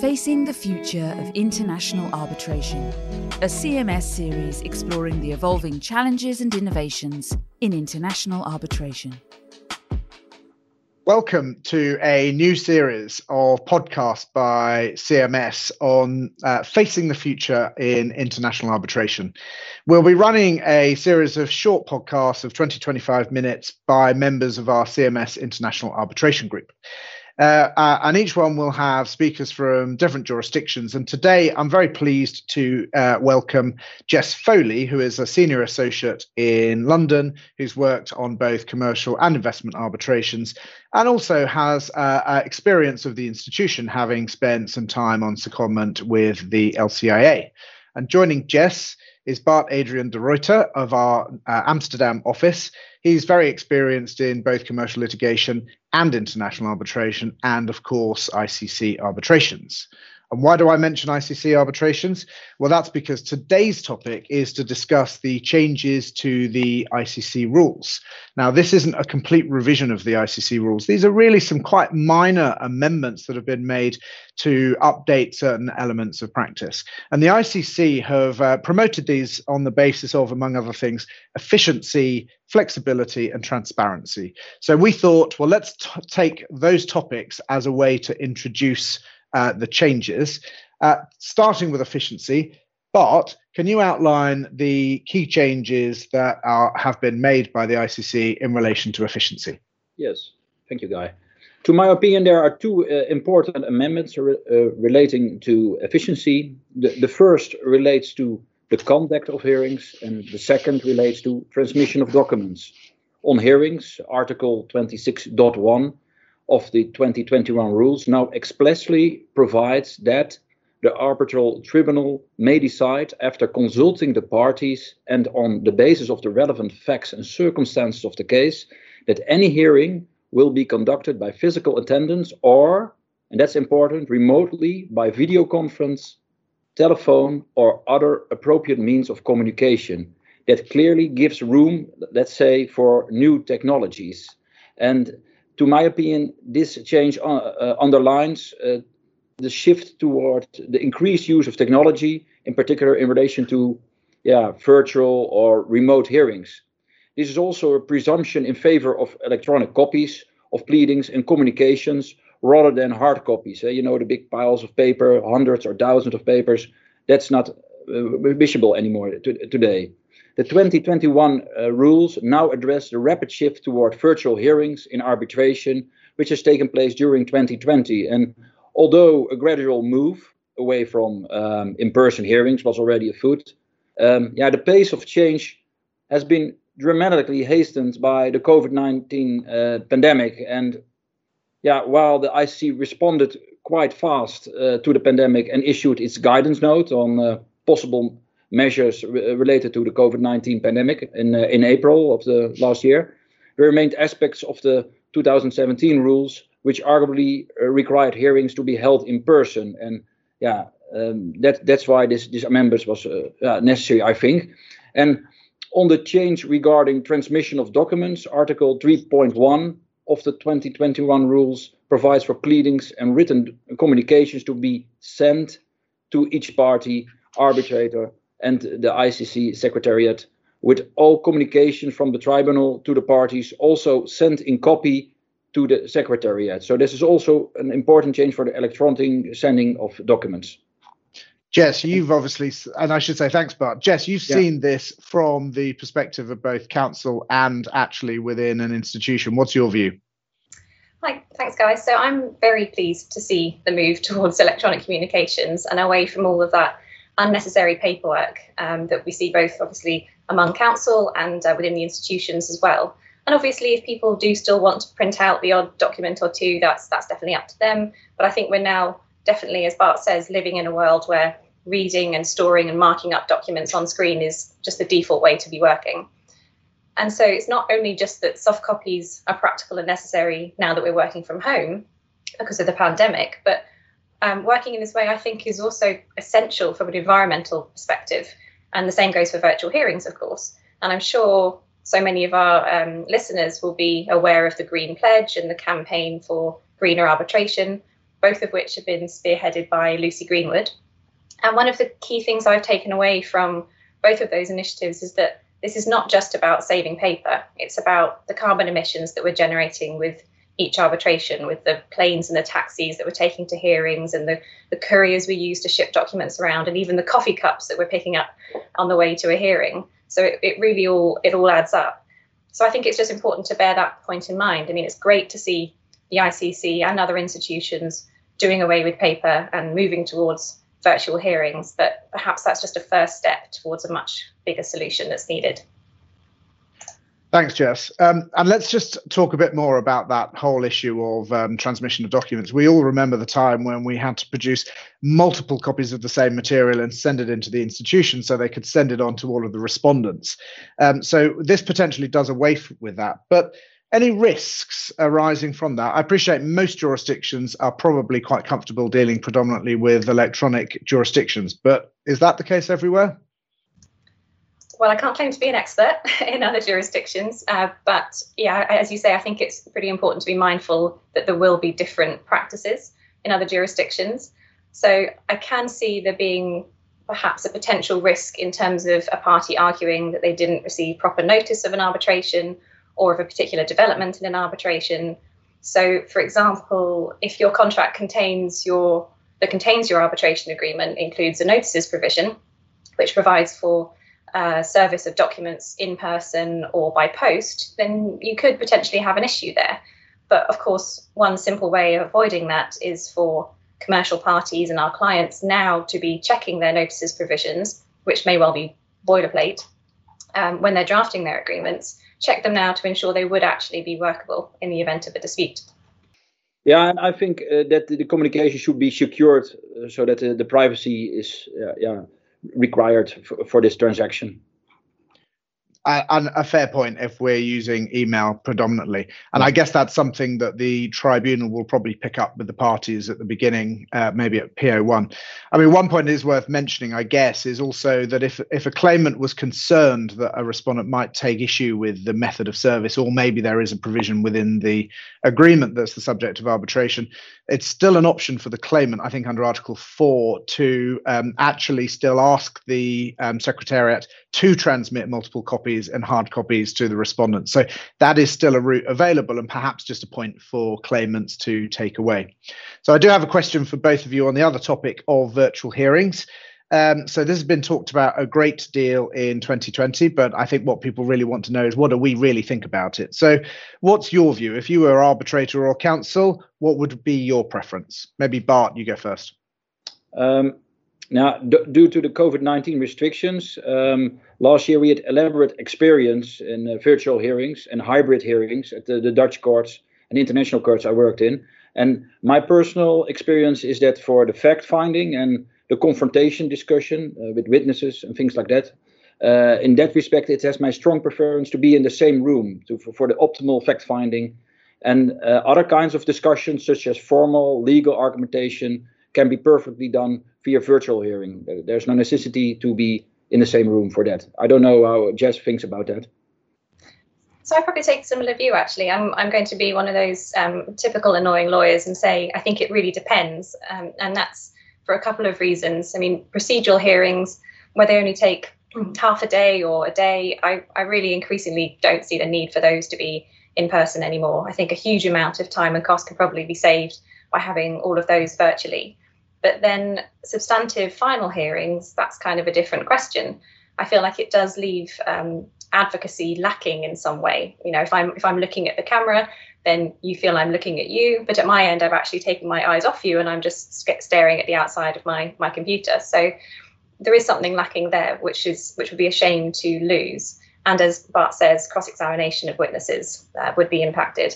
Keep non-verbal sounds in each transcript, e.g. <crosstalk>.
Facing the Future of International Arbitration, a CMS series exploring the evolving challenges and innovations in international arbitration. Welcome to a new series of podcasts by CMS on uh, facing the future in international arbitration. We'll be running a series of short podcasts of 20 25 minutes by members of our CMS International Arbitration Group. Uh, uh, and each one will have speakers from different jurisdictions. And today I'm very pleased to uh, welcome Jess Foley, who is a senior associate in London, who's worked on both commercial and investment arbitrations, and also has uh, uh, experience of the institution, having spent some time on secondment with the LCIA. And joining Jess is Bart Adriaan de Ruijter of our uh, Amsterdam office. He's very experienced in both commercial litigation and international arbitration, and of course, ICC arbitrations. And why do I mention ICC arbitrations? Well, that's because today's topic is to discuss the changes to the ICC rules. Now, this isn't a complete revision of the ICC rules. These are really some quite minor amendments that have been made to update certain elements of practice. And the ICC have uh, promoted these on the basis of, among other things, efficiency, flexibility, and transparency. So we thought, well, let's t- take those topics as a way to introduce uh, the changes, uh, starting with efficiency. But can you outline the key changes that are, have been made by the ICC in relation to efficiency? Yes, thank you, Guy. To my opinion, there are two uh, important amendments re- uh, relating to efficiency. The, the first relates to the conduct of hearings, and the second relates to transmission of documents. On hearings, Article 26.1 of the 2021 rules now expressly provides that the arbitral tribunal may decide after consulting the parties and on the basis of the relevant facts and circumstances of the case that any hearing will be conducted by physical attendance or and that's important remotely by video conference telephone or other appropriate means of communication that clearly gives room let's say for new technologies. And to my opinion, this change uh, uh, underlines uh, the shift toward the increased use of technology, in particular in relation to yeah, virtual or remote hearings. This is also a presumption in favor of electronic copies of pleadings and communications rather than hard copies. Eh? You know, the big piles of paper, hundreds or thousands of papers, that's not uh, visible anymore today. The 2021 uh, rules now address the rapid shift toward virtual hearings in arbitration, which has taken place during 2020. And although a gradual move away from um, in person hearings was already afoot, um, yeah, the pace of change has been dramatically hastened by the COVID 19 uh, pandemic. And yeah, while the IC responded quite fast uh, to the pandemic and issued its guidance note on uh, possible measures re- related to the COVID 19 pandemic in, uh, in April of the last year. There remained aspects of the 2017 rules which arguably uh, required hearings to be held in person. And yeah, um, that, that's why this, this amendment was uh, necessary, I think. And on the change regarding transmission of documents, Article 3.1 of the 2021 rules provides for pleadings and written communications to be sent to each party, arbitrator, and the ICC Secretariat, with all communication from the tribunal to the parties also sent in copy to the Secretariat. So this is also an important change for the electronic sending of documents. Jess, you've obviously, and I should say thanks, Bart. Jess, you've yeah. seen this from the perspective of both counsel and actually within an institution. What's your view? Hi, thanks, guys. So I'm very pleased to see the move <laughs> towards electronic communications and away from all of that unnecessary paperwork um, that we see both obviously among counsel and uh, within the institutions as well. And obviously, if people do still want to print out the odd document or two, that's that's definitely up to them. But I think we're now definitely, as Bart says, living in a world where reading and storing and marking up documents on screen is just the default way to be working. And so it's not only just that soft copies are practical and necessary now that we're working from home because of the pandemic, but um, working in this way, I think, is also essential from an environmental perspective. And the same goes for virtual hearings, of course. And I'm sure so many of our um, listeners will be aware of the Green Pledge and the campaign for greener arbitration. both of which have been spearheaded by Lucy Greenwood. And one of the key things I've taken away from both of those initiatives is that this is not just about saving paper, it's about the carbon emissions that we're generating with each arbitration, with the planes and the taxis that we're taking to hearings and the, the couriers we use to ship documents around and even the coffee cups that we're picking up on the way to a hearing. So it, it really all it all adds up. So I think it's just important to bear that point in mind. I mean, it's great to see the ICC and other institutions doing away with paper and moving towards virtual hearings, but perhaps that's just a first step towards a much bigger solution that's needed. Thanks, Jess. Um, and let's just talk a bit more about that whole issue of um, transmission of documents. We all remember the time when we had to produce multiple copies of the same material and send it into the institution so they could send it on to all of the respondents. Um, so this potentially does away with that. But any risks arising from that? I appreciate most jurisdictions are probably quite comfortable dealing predominantly with electronic jurisdictions, but is that the case everywhere? Well, I can't claim to be an expert <laughs> in other jurisdictions, uh, but yeah, as you say, I think it's pretty important to be mindful that there will be different practices in other jurisdictions. So I can see there being perhaps a potential risk in terms of a party arguing that they didn't receive proper notice of an arbitration or of a particular development in an arbitration. So, for example, if your contract contains your that contains your arbitration agreement includes a notices provision, which provides for uh, service of documents in person or by post, then you could potentially have an issue there. But of course, one simple way of avoiding that is for commercial parties and our clients now to be checking their notices provisions, which may well be boilerplate, um, when they're drafting their agreements, check them now to ensure they would actually be workable in the event of a dispute. Yeah, and I think uh, that the communication should be secured uh, so that uh, the privacy is, yeah, required for, for this transaction. And a fair point if we're using email predominantly. And I guess that's something that the tribunal will probably pick up with the parties at the beginning, uh, maybe at PO1. I mean, one point is worth mentioning, I guess, is also that if if a claimant was concerned that a respondent might take issue with the method of service, or maybe there is a provision within the agreement that's the subject of arbitration, it's still an option for the claimant, I think, under Article 4 to um, actually still ask the um, Secretariat to transmit multiple copies and hard copies to the respondents. So that is still a route available and perhaps just a point for claimants to take away. So I do have a question for both of you on the other topic of virtual hearings. Um, so this has been talked about a great deal in 2020, but I think what people really want to know is what do we really think about it? So, what's your view? If you were arbitrator or counsel, what would be your preference? Maybe Bart, you go first. Um, now, due to the COVID 19 restrictions, um, last year we had elaborate experience in uh, virtual hearings and hybrid hearings at the, the Dutch courts and international courts I worked in. And my personal experience is that for the fact finding and the confrontation discussion uh, with witnesses and things like that. Uh, in that respect, it has my strong preference to be in the same room to, for, for the optimal fact finding. And uh, other kinds of discussions, such as formal legal argumentation, can be perfectly done via virtual hearing. There's no necessity to be in the same room for that. I don't know how Jess thinks about that. So I probably take a similar view. Actually, I'm I'm going to be one of those um, typical annoying lawyers and say I think it really depends, um, and that's for a couple of reasons. I mean, procedural hearings, where they only take half a day or a day, I, I really increasingly don't see the need for those to be in person anymore. I think a huge amount of time and cost can probably be saved by having all of those virtually. But then substantive final hearings, that's kind of a different question. I feel like it does leave um, advocacy lacking in some way. You know, if I'm if I'm looking at the camera, then you feel I'm looking at you. But at my end, I've actually taken my eyes off you and I'm just staring at the outside of my, my computer. So there is something lacking there, which is which would be a shame to lose. And as Bart says, cross-examination of witnesses uh, would be impacted.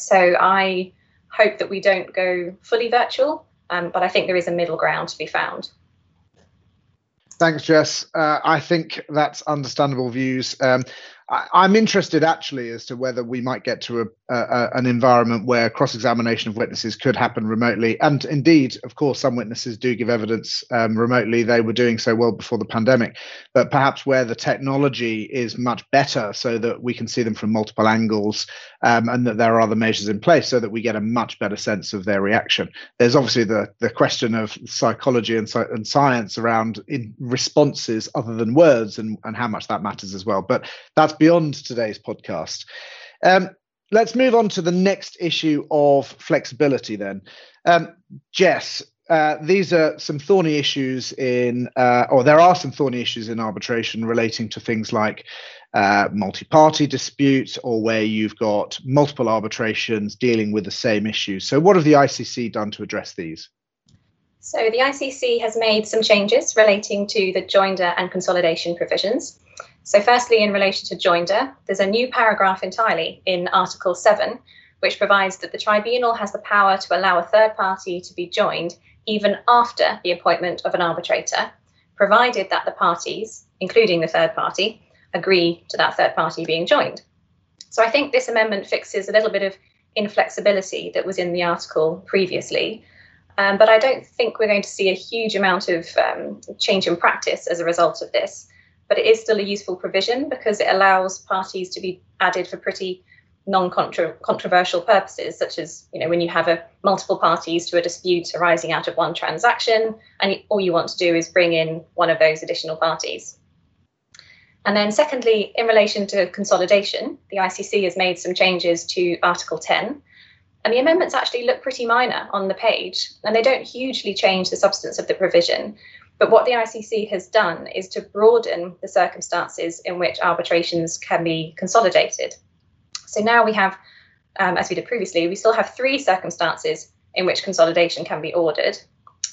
So I hope that we don't go fully virtual, um, but I think there is a middle ground to be found. Thanks, Jess. Uh, I think that's understandable views. Um, I, am interested actually as to whether we might get to a, a, an environment where cross-examination of witnesses could happen remotely, and indeed, of course, some witnesses do give evidence um, remotely. They were doing so well before the pandemic, but perhaps where the technology is much better, so that we can see them from multiple angles, um, and that there are other measures in place, so that we get a much better sense of their reaction. There's obviously the the question of psychology and, and science around responses other than words, and and how much that matters as well. But that's beyond today's podcast. Um, let's move on to the next issue of flexibility then. Um, Jess, uh, these are some thorny issues in, uh, or there are some thorny issues in arbitration relating to things like uh, multi party disputes or where you've got multiple arbitrations dealing with the same issue. So, what have the ICC done to address these? So, the ICC has made some changes relating to the joinder and consolidation provisions. So, firstly, in relation to joinder, there's a new paragraph entirely in Article 7, which provides that the tribunal has the power to allow a third party to be joined even after the appointment of an arbitrator, provided that the parties, including the third party, agree to that third party being joined. So, I think this amendment fixes a little bit of inflexibility that was in the article previously. Um, but I don't think we're going to see a huge amount of um, change in practice as a result of this but it is still a useful provision because it allows parties to be added for pretty non-controversial purposes, such as you know when you have a multiple parties to a dispute arising out of one transaction, and all you want to do is bring in one of those additional parties. And then, secondly, in relation to consolidation, the ICC has made some changes to Article 10. And the amendments actually look pretty minor on the page, and they don't hugely change the substance of the provision. But what the ICC has done is to broaden the circumstances in which arbitrations can be consolidated. So now we have, um, as we did previously, we still have three circumstances in which consolidation can be ordered.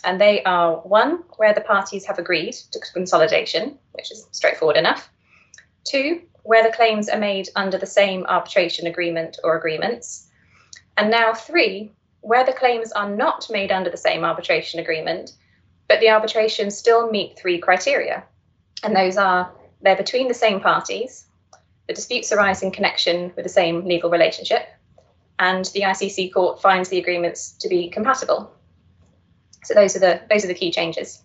And they are one, where the parties have agreed to consolidation, which is straightforward enough. Two, where the claims are made under the same arbitration agreement or agreements. And now three, where the claims are not made under the same arbitration agreement, but the arbitrations still meet three criteria. And those are they're between the same parties, the disputes arise in connection with the same legal relationship, and the ICC court finds the agreements to be compatible. So those are the those are the key changes.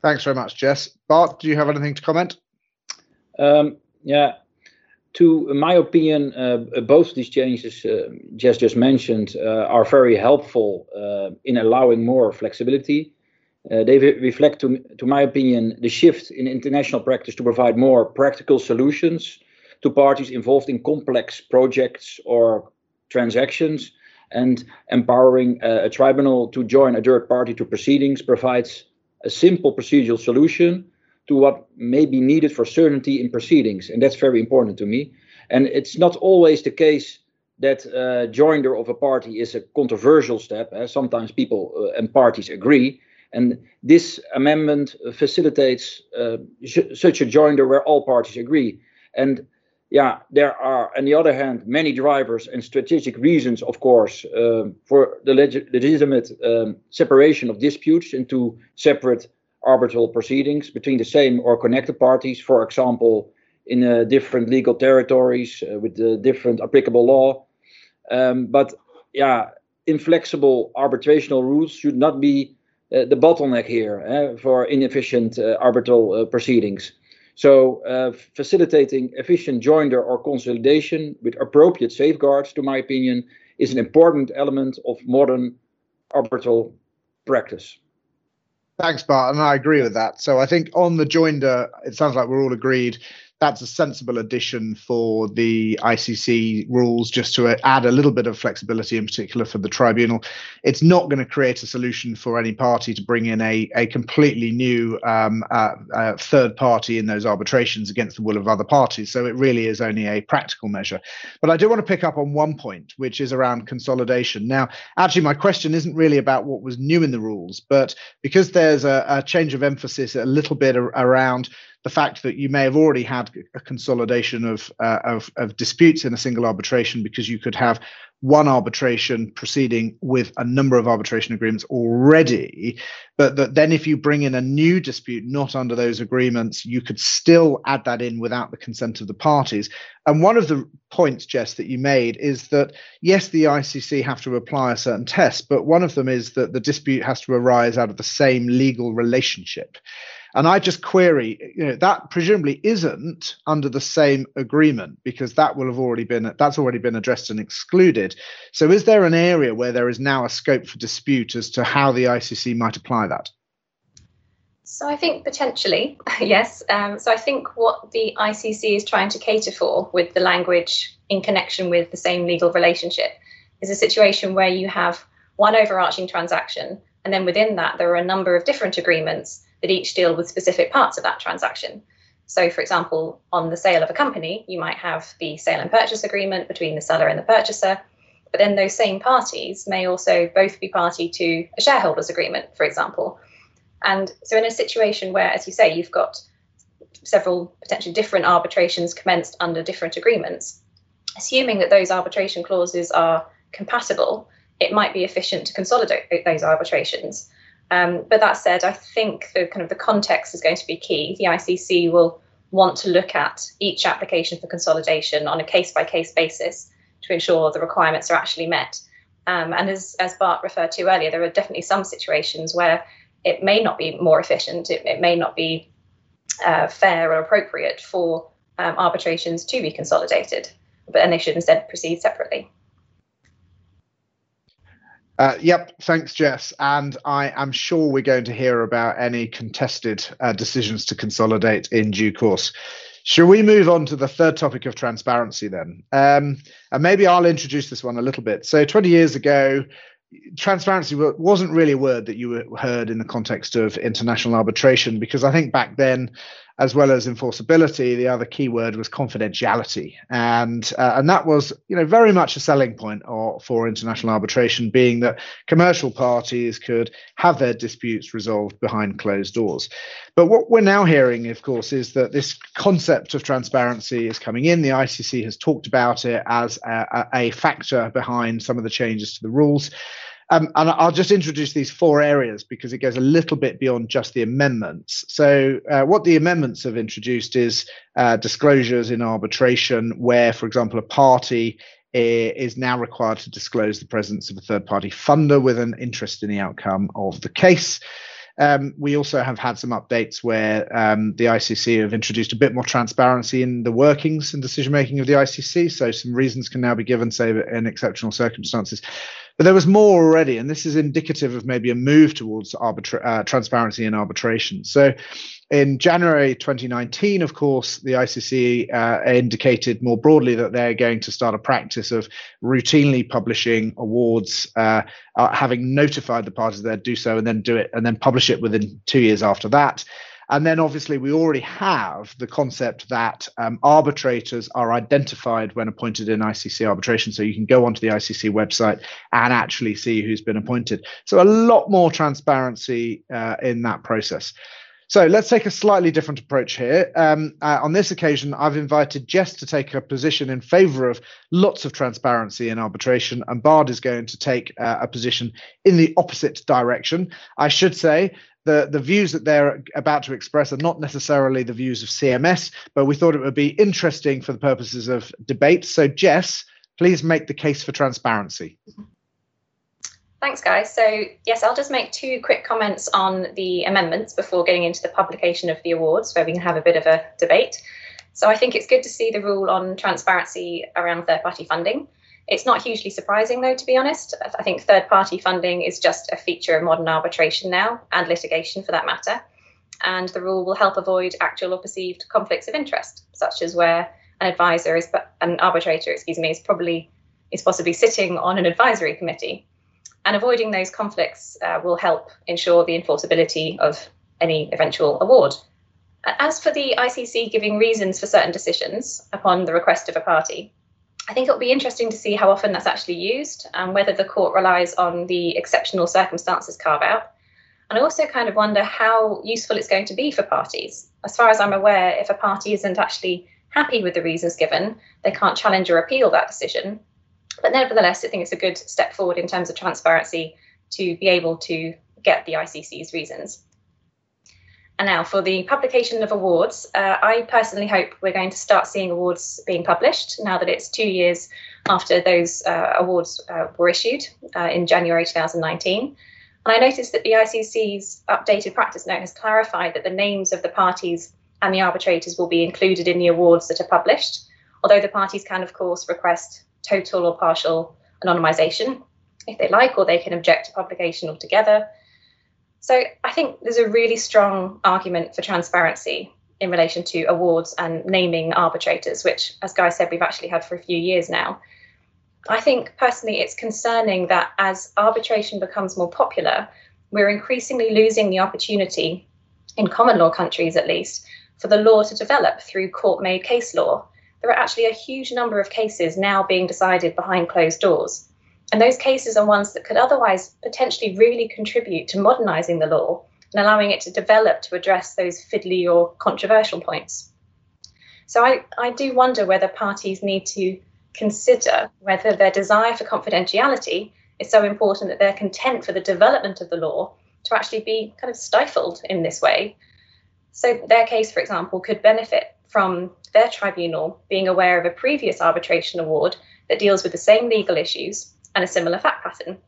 Thanks very much, Jess. Bart, do you have anything to comment? Um, yeah, to my opinion, uh, both these changes uh, just mentioned uh, are very helpful uh, in allowing more flexibility. Uh, they re- reflect, to, to my opinion, the shift in international practice to provide more practical solutions to parties involved in complex projects or transactions. And empowering uh, a tribunal to join a third party to proceedings provides a simple procedural solution to what may be needed for certainty in proceedings. And that's very important to me. And it's not always the case that uh, joinder of a party is a controversial step. Uh, sometimes people uh, and parties agree. And this amendment facilitates uh, such a joinder where all parties agree. And yeah, there are, on the other hand, many drivers and strategic reasons, of course, um, for the leg- legitimate um, separation of disputes into separate arbitral proceedings between the same or connected parties, for example, in uh, different legal territories uh, with the different applicable law. Um, but yeah, inflexible arbitrational rules should not be uh, the bottleneck here eh, for inefficient uh, arbitral uh, proceedings. So, uh, facilitating efficient joinder or consolidation with appropriate safeguards, to my opinion, is an important element of modern arbitral practice. Thanks, Bart, and I agree with that. So I think on the joinder, it sounds like we're all agreed that's a sensible addition for the ICC rules, just to add a little bit of flexibility, in particular for the tribunal. It's not going to create a solution for any party to bring in a, a completely new um, uh, uh, third party in those arbitrations against the will of other parties. So it really is only a practical measure. But I do want to pick up on one point, which is around consolidation. Now, actually, my question isn't really about what was new in the rules, but because there's a, a change of emphasis a little bit around the fact that you may have already had a consolidation of, uh, of, of disputes in a single arbitration because you could have one arbitration proceeding with a number of arbitration agreements already, but that then if you bring in a new dispute not under those agreements, you could still add that in without the consent of the parties. And one of the points, Jess, that you made is that yes, the ICC have to apply a certain test, but one of them is that the dispute has to arise out of the same legal relationship. And I just query, you know, that presumably isn't under the same agreement because that will have already been that's already been addressed and excluded. So is there an area where there is now a scope for dispute as to how the ICC might apply that? So I think potentially, <laughs> yes. Um, so I think what the ICC is trying to cater for with the language in connection with the same legal relationship is a situation where you have one overarching transaction, and then within that there are a number of different agreements that each deal with specific parts of that transaction. So, for example, on the sale of a company, you might have the sale and purchase agreement between the seller and the purchaser, but then those same parties may also both be party to a shareholders agreement, for example. And so, in a situation where, as you say, you've got several potentially different arbitrations commenced under different agreements, assuming that those arbitration clauses are compatible, it might be efficient to consolidate those arbitrations um, but that said, I think the kind of the context is going to be key. The ICC will want to look at each application for consolidation on a case by case basis to ensure the requirements are actually met. Um, and as, as Bart referred to earlier, there are definitely some situations where it may not be more efficient, it, it may not be uh, fair or appropriate for um, arbitrations to be consolidated, but and they should instead proceed separately. Uh, yep, thanks, Jess. And I am sure we're going to hear about any contested uh, decisions to consolidate in due course. Shall we move on to the third topic of transparency then? Um, and maybe I'll introduce this one a little bit. So, 20 years ago, transparency wasn't really a word that you heard in the context of international arbitration because I think back then as well as enforceability, the other key word was confidentiality, and uh, and that was you know very much a selling point or, for international arbitration, being that commercial parties could have their disputes resolved behind closed doors. But what we're now hearing, of course, is that this concept of transparency is coming in. The ICC has talked about it as a, a factor behind some of the changes to the rules. Um, and I'll just introduce these four areas because it goes a little bit beyond just the amendments. So, uh, what the amendments have introduced is uh, disclosures in arbitration, where, for example, a party is now required to disclose the presence of a third party funder with an interest in the outcome of the case. Um, we also have had some updates where um, the ICC have introduced a bit more transparency in the workings and decision making of the ICC. So some reasons can now be given, say, in exceptional circumstances. But there was more already, and this is indicative of maybe a move towards arbitra- uh, transparency in arbitration. So, in January 2019, of course, the ICC uh, indicated more broadly that they're going to start a practice of routinely publishing awards, uh, uh having notified the parties they'd do so, and then do it, and then publish it within two years after that. And then obviously we already have the concept that um, arbitrators are identified when appointed in ICC arbitration. So you can go onto the ICC website and actually see who's been appointed. So a lot more transparency uh, in that process. So let's take a slightly different approach here. Um, uh, on this occasion, I've invited Jess to take a position in favor of lots of transparency in arbitration, and Bart is going to take uh, a position in the opposite direction. I should say the, the views that they're about to express are not necessarily the views of CMS, but we thought it would be interesting for the purposes of debate. So, Jess, please make the case for transparency. Thanks, guys. So, yes, I'll just make two quick comments on the amendments before getting into the publication of the awards, where we can have a bit of a debate. So, I think it's good to see the rule on transparency around third party funding. It's not hugely surprising, though, to be honest. I think third party funding is just a feature of modern arbitration now, and litigation for that matter. And the rule will help avoid actual or perceived conflicts of interest, such as where an advisor is, an arbitrator, excuse me, is probably is possibly sitting on an advisory committee. And avoiding those conflicts uh, will help ensure the enforceability of any eventual award. As for the ICC giving reasons for certain decisions upon the request of a party, I think it'll be interesting to see how often that's actually used and whether the court relies on the exceptional circumstances carve out. And I also kind of wonder how useful it's going to be for parties. As far as I'm aware, if a party isn't actually happy with the reasons given, they can't challenge or appeal that decision. But nevertheless, I think it's a good step forward in terms of transparency to be able to get the ICC's reasons. And now for the publication of awards, uh, I personally hope we're going to start seeing awards being published now that it's two years after those uh, awards uh, were issued uh, in January 2019. And I noticed that the ICC's updated practice note has clarified that the names of the parties and the arbitrators will be included in the awards that are published, although the parties can, of course, request total or partial anonymisation if they like, or they can object to publication altogether. So I think there's a really strong argument for transparency in relation to awards and naming arbitrators, which, as Guy said, we've actually had for a few years now. I think personally it's concerning that as arbitration becomes more popular, we're increasingly losing the opportunity, in common law countries at least, for the law to develop through court made case law. There are actually a huge number of cases now being decided behind closed doors. And those cases are ones that could otherwise potentially really contribute to modernising the law and allowing it to develop to address those fiddly or controversial points. So I, I do wonder whether parties need to consider whether their desire for confidentiality is so important that they're content for the development of the law to actually be kind of stifled in this way. So their case, for example, could benefit from their tribunal being aware of a previous arbitration award that deals with the same legal issues and a similar fact pattern.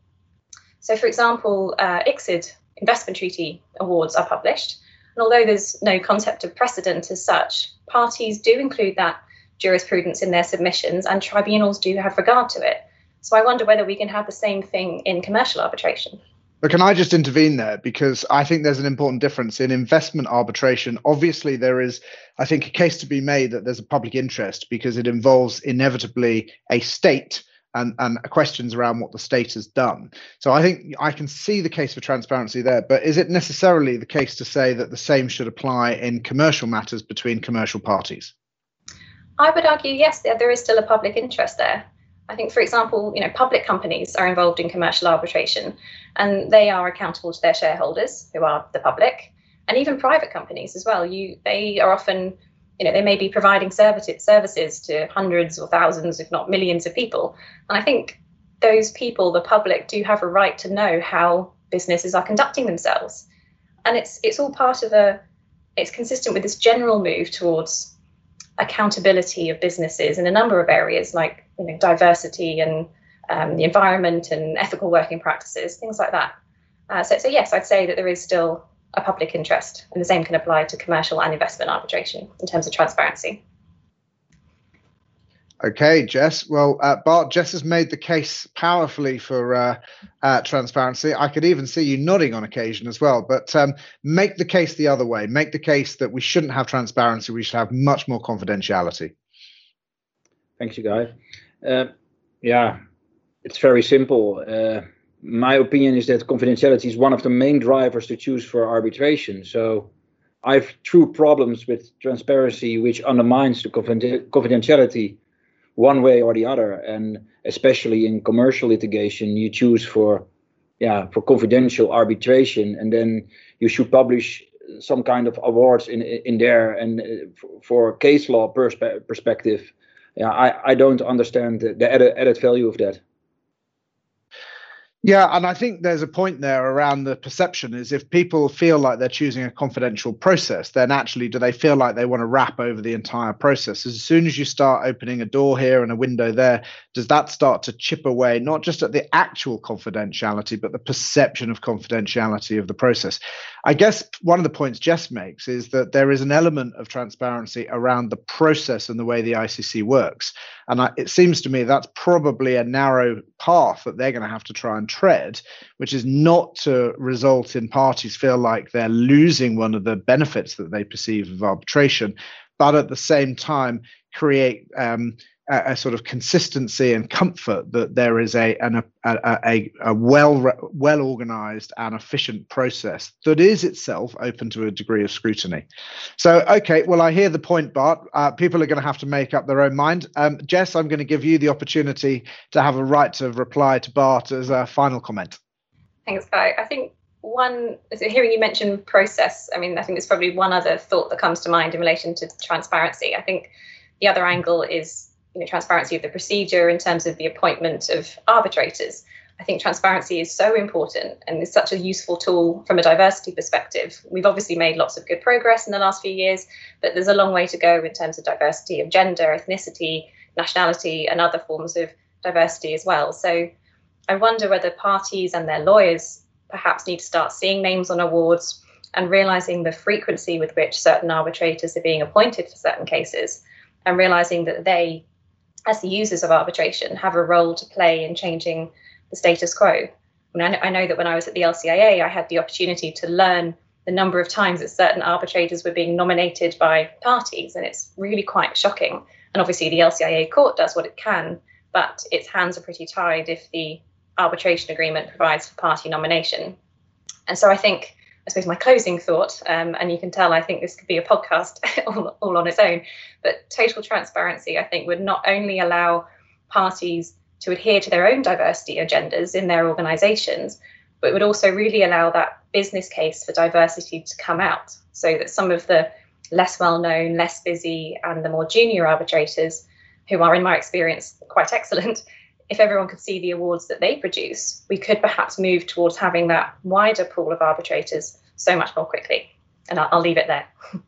So, for example, uh, ICSID investment treaty awards are published, and although there's no concept of precedent as such, parties do include that jurisprudence in their submissions, and tribunals do have regard to it. So, I wonder whether we can have the same thing in commercial arbitration. But can I just intervene there? Because I think there's an important difference in investment arbitration. Obviously, there is, I think, a case to be made that there's a public interest because it involves inevitably a state and, and questions around what the state has done. So I think I can see the case for transparency there, but is it necessarily the case to say that the same should apply in commercial matters between commercial parties? I would argue yes, there is still a public interest there. I think, for example, you know, public companies are involved in commercial arbitration, and they are accountable to their shareholders, who are the public, and even private companies as well. You, they are often you know they may be providing services to hundreds or thousands if not millions of people and i think those people the public do have a right to know how businesses are conducting themselves and it's it's all part of a it's consistent with this general move towards accountability of businesses in a number of areas like you know diversity and um, the environment and ethical working practices things like that uh, so, so yes i'd say that there is still a public interest. And the same can apply to commercial and investment arbitration in terms of transparency. Okay, Jess. Well, uh, Bart, Jess has made the case powerfully for uh, uh, transparency. I could even see you nodding on occasion as well. But um, make the case the other way. Make the case that we shouldn't have transparency. We should have much more confidentiality. Thanks, you guys. Uh, yeah, it's very simple. Uh, my opinion is that confidentiality is one of the main drivers to choose for arbitration. So I have true problems with transparency, which undermines the confidentiality one way or the other. And especially in commercial litigation, you choose for yeah for confidential arbitration, and then you should publish some kind of awards in in there. And uh, for case law perspe- perspective, yeah, I, I don't understand the, the added, added value of that. Yeah, and I think there's a point there around the perception is if people feel like they're choosing a confidential process, then actually do they feel like they want to wrap over the entire process? As soon as you start opening a door here and a window there, does that start to chip away not just at the actual confidentiality, but the perception of confidentiality of the process? I guess one of the points Jess makes is that there is an element of transparency around the process and the way the ICC works. And I, it seems to me that's probably a narrow path that they're going to have to try and tread, which is not to result in parties feel like they're losing one of the benefits that they perceive of arbitration, but at the same time create um, a, a, sort of consistency and comfort that there is a an, a, a, a well well organized and efficient process that is itself open to a degree of scrutiny. So, okay, well, I hear the point, Bart. Uh, people are going to have to make up their own mind. Um, Jess, I'm going to give you the opportunity to have a right to reply to Bart as a final comment. Thanks, Guy. I think one, hearing you mention process, I mean, I think there's probably one other thought that comes to mind in relation to transparency. I think the other angle is you know, transparency of the procedure in terms of the appointment of arbitrators. I think transparency is so important and is such a useful tool from a diversity perspective. We've obviously made lots of good progress in the last few years, but there's a long way to go in terms of diversity of gender, ethnicity, nationality, and other forms of diversity as well. So I wonder whether parties and their lawyers perhaps need to start seeing names on awards and realizing the frequency with which certain arbitrators are being appointed for certain cases and realizing that they as the users of arbitration, have a role to play in changing the status quo. I know that when I was at the LCIA, I had the opportunity to learn the number of times that certain arbitrators were being nominated by parties, and it's really quite shocking. And obviously, the LCIA court does what it can, but its hands are pretty tied if the arbitration agreement provides for party nomination. And so I think I suppose my closing thought, um, and you can tell I think this could be a podcast <laughs> all, all on its own, but total transparency, I think, would not only allow parties to adhere to their own diversity agendas in their organisations, but would also really allow that business case for diversity to come out so that some of the less well known, less busy, and the more junior arbitrators, who are, in my experience, quite excellent, if everyone could see the awards that they produce, we could perhaps move towards having that wider pool of arbitrators so much more quickly. And I'll, I'll leave it there. <laughs>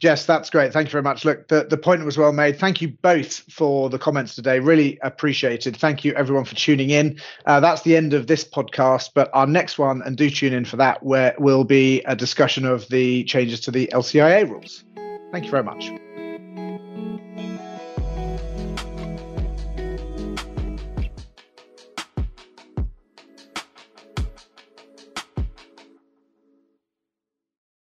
Jess, that's great. Thank you very much. Look, the, the point was well made. Thank you both for the comments today. Really appreciated. Thank you, everyone, for tuning in. Uh, that's the end of this podcast, but our next one, and do tune in for that, where will be a discussion of the changes to the LCIA rules. Thank you very much.